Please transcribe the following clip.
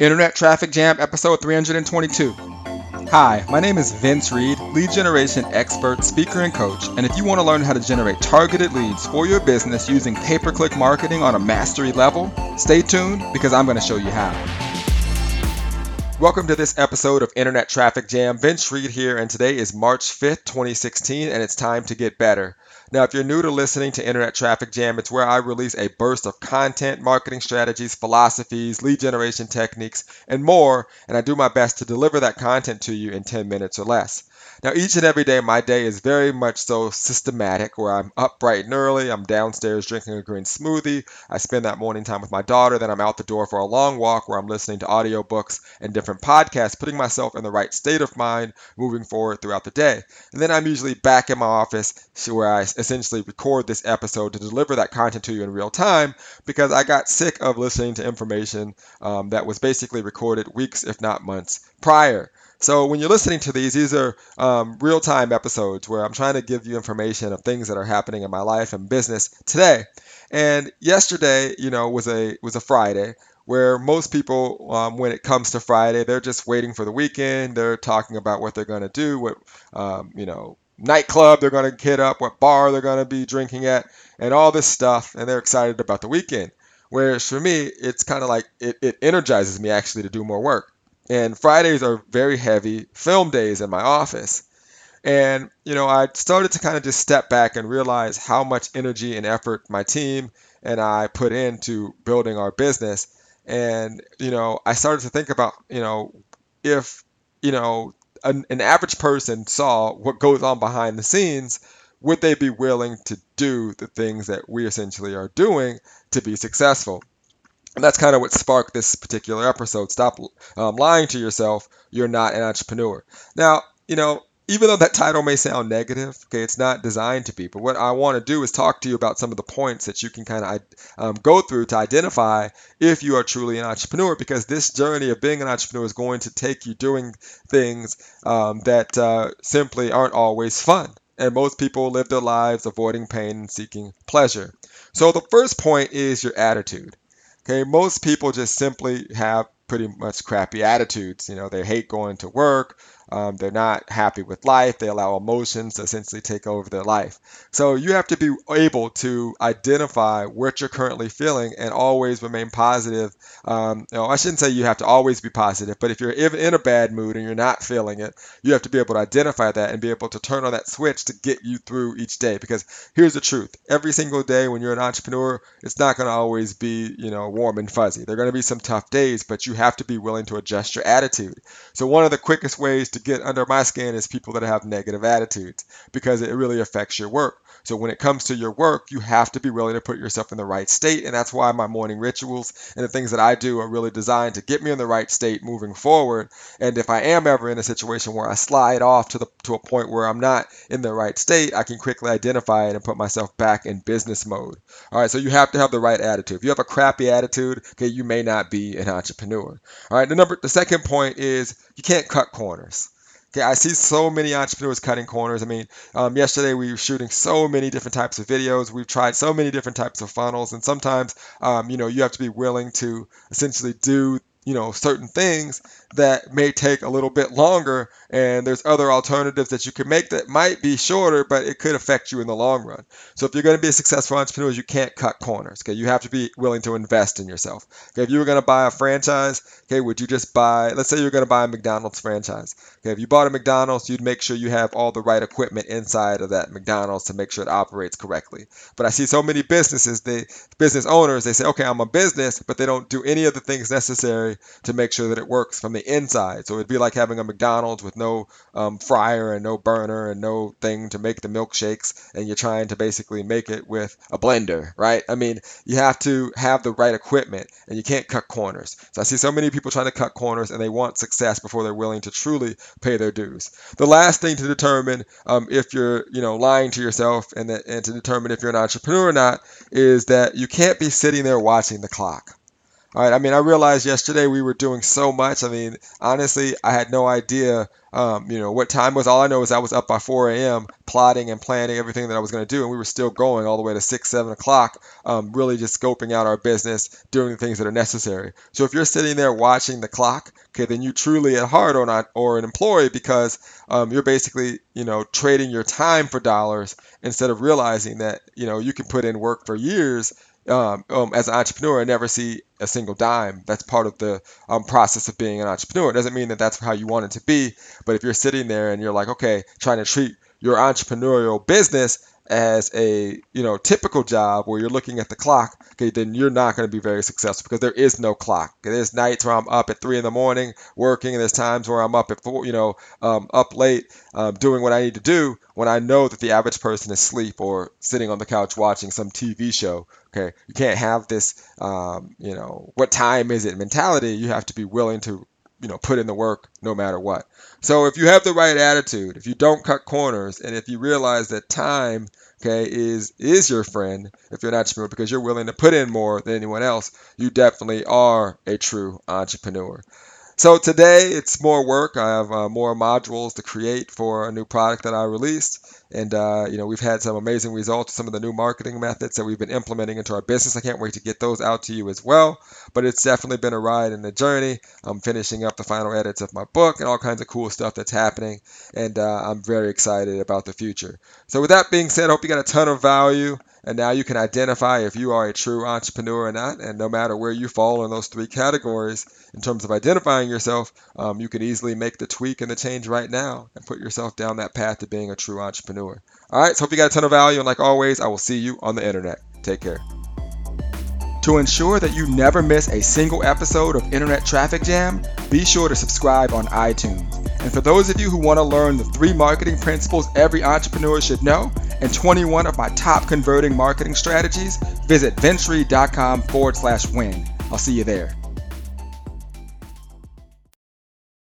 Internet Traffic Jam, episode 322. Hi, my name is Vince Reed, lead generation expert, speaker, and coach. And if you want to learn how to generate targeted leads for your business using pay per click marketing on a mastery level, stay tuned because I'm going to show you how. Welcome to this episode of Internet Traffic Jam. Vince Reed here, and today is March 5th, 2016, and it's time to get better. Now, if you're new to listening to Internet Traffic Jam, it's where I release a burst of content, marketing strategies, philosophies, lead generation techniques, and more, and I do my best to deliver that content to you in 10 minutes or less. Now, each and every day, my day is very much so systematic, where I'm up bright and early, I'm downstairs drinking a green smoothie, I spend that morning time with my daughter, then I'm out the door for a long walk where I'm listening to audiobooks and different podcasts, putting myself in the right state of mind moving forward throughout the day. And then I'm usually back in my office where I essentially record this episode to deliver that content to you in real time because I got sick of listening to information um, that was basically recorded weeks, if not months, prior. So when you're listening to these, these are um, real-time episodes where I'm trying to give you information of things that are happening in my life and business today. And yesterday, you know, was a was a Friday where most people, um, when it comes to Friday, they're just waiting for the weekend. They're talking about what they're going to do, what um, you know, nightclub they're going to hit up, what bar they're going to be drinking at, and all this stuff, and they're excited about the weekend. Whereas for me, it's kind of like it, it energizes me actually to do more work. And Fridays are very heavy film days in my office. And, you know, I started to kind of just step back and realize how much energy and effort my team and I put into building our business. And, you know, I started to think about, you know, if, you know, an, an average person saw what goes on behind the scenes, would they be willing to do the things that we essentially are doing to be successful? And that's kind of what sparked this particular episode. Stop um, lying to yourself. You're not an entrepreneur. Now, you know, even though that title may sound negative, okay, it's not designed to be. But what I want to do is talk to you about some of the points that you can kind of um, go through to identify if you are truly an entrepreneur, because this journey of being an entrepreneur is going to take you doing things um, that uh, simply aren't always fun. And most people live their lives avoiding pain and seeking pleasure. So the first point is your attitude. Okay, most people just simply have pretty much crappy attitudes. You know, they hate going to work. Um, they're not happy with life. They allow emotions to essentially take over their life. So you have to be able to identify what you're currently feeling and always remain positive. Um, you know, I shouldn't say you have to always be positive, but if you're in a bad mood and you're not feeling it, you have to be able to identify that and be able to turn on that switch to get you through each day. Because here's the truth: every single day when you're an entrepreneur, it's not going to always be you know warm and fuzzy. There are going to be some tough days, but you have to be willing to adjust your attitude. So one of the quickest ways to get under my skin is people that have negative attitudes because it really affects your work. So when it comes to your work, you have to be willing to put yourself in the right state. And that's why my morning rituals and the things that I do are really designed to get me in the right state moving forward. And if I am ever in a situation where I slide off to the to a point where I'm not in the right state, I can quickly identify it and put myself back in business mode. All right, so you have to have the right attitude. If you have a crappy attitude, okay, you may not be an entrepreneur. All right, the number the second point is you can't cut corners. Okay, I see so many entrepreneurs cutting corners. I mean, um, yesterday we were shooting so many different types of videos. We've tried so many different types of funnels, and sometimes, um, you know, you have to be willing to essentially do you know certain things that may take a little bit longer and there's other alternatives that you can make that might be shorter but it could affect you in the long run. So if you're going to be a successful entrepreneur you can't cut corners okay? You have to be willing to invest in yourself. Okay if you were going to buy a franchise okay would you just buy let's say you're going to buy a mcdonald's franchise okay? If you bought a mcdonald's you'd make sure you have all the right equipment inside of that mcdonald's to make sure it operates correctly. But i see so many businesses they business owners they say okay i'm a business but they don't do any of the things necessary to make sure that it works from the inside. So it'd be like having a McDonald's with no um, fryer and no burner and no thing to make the milkshakes, and you're trying to basically make it with a blender, right? I mean, you have to have the right equipment, and you can't cut corners. So I see so many people trying to cut corners, and they want success before they're willing to truly pay their dues. The last thing to determine um, if you're, you know, lying to yourself and that, and to determine if you're an entrepreneur or not is that you can't be sitting there watching the clock. All right. I mean, I realized yesterday we were doing so much. I mean, honestly, I had no idea, um, you know, what time was. All I know is I was up by 4 a.m. plotting and planning everything that I was going to do, and we were still going all the way to 6, 7 o'clock, um, really just scoping out our business, doing the things that are necessary. So if you're sitting there watching the clock, okay, then you truly at heart or not or an employee because um, you're basically, you know, trading your time for dollars instead of realizing that, you know, you can put in work for years um, um, as an entrepreneur and never see a single dime. That's part of the um, process of being an entrepreneur. It doesn't mean that that's how you want it to be, but if you're sitting there and you're like, okay, trying to treat your entrepreneurial business as a you know typical job where you're looking at the clock, okay, then you're not going to be very successful because there is no clock. There's nights where I'm up at three in the morning working, and there's times where I'm up at four, you know, um, up late um, doing what I need to do when I know that the average person is asleep or sitting on the couch watching some TV show. Okay, you can't have this, um, you know, what time is it mentality. You have to be willing to you know put in the work no matter what. So if you have the right attitude if you don't cut corners and if you realize that time okay is is your friend if you're an entrepreneur because you're willing to put in more than anyone else you definitely are a true entrepreneur so today it's more work. I have uh, more modules to create for a new product that I released. And, uh, you know, we've had some amazing results, some of the new marketing methods that we've been implementing into our business. I can't wait to get those out to you as well. But it's definitely been a ride and a journey. I'm finishing up the final edits of my book and all kinds of cool stuff that's happening. And uh, I'm very excited about the future. So, with that being said, I hope you got a ton of value. And now you can identify if you are a true entrepreneur or not. And no matter where you fall in those three categories, in terms of identifying yourself, um, you can easily make the tweak and the change right now and put yourself down that path to being a true entrepreneur. All right, so hope you got a ton of value. And like always, I will see you on the internet. Take care. To ensure that you never miss a single episode of Internet Traffic Jam, be sure to subscribe on iTunes. And for those of you who want to learn the three marketing principles every entrepreneur should know and 21 of my top converting marketing strategies, visit vincereed.com forward slash win. I'll see you there.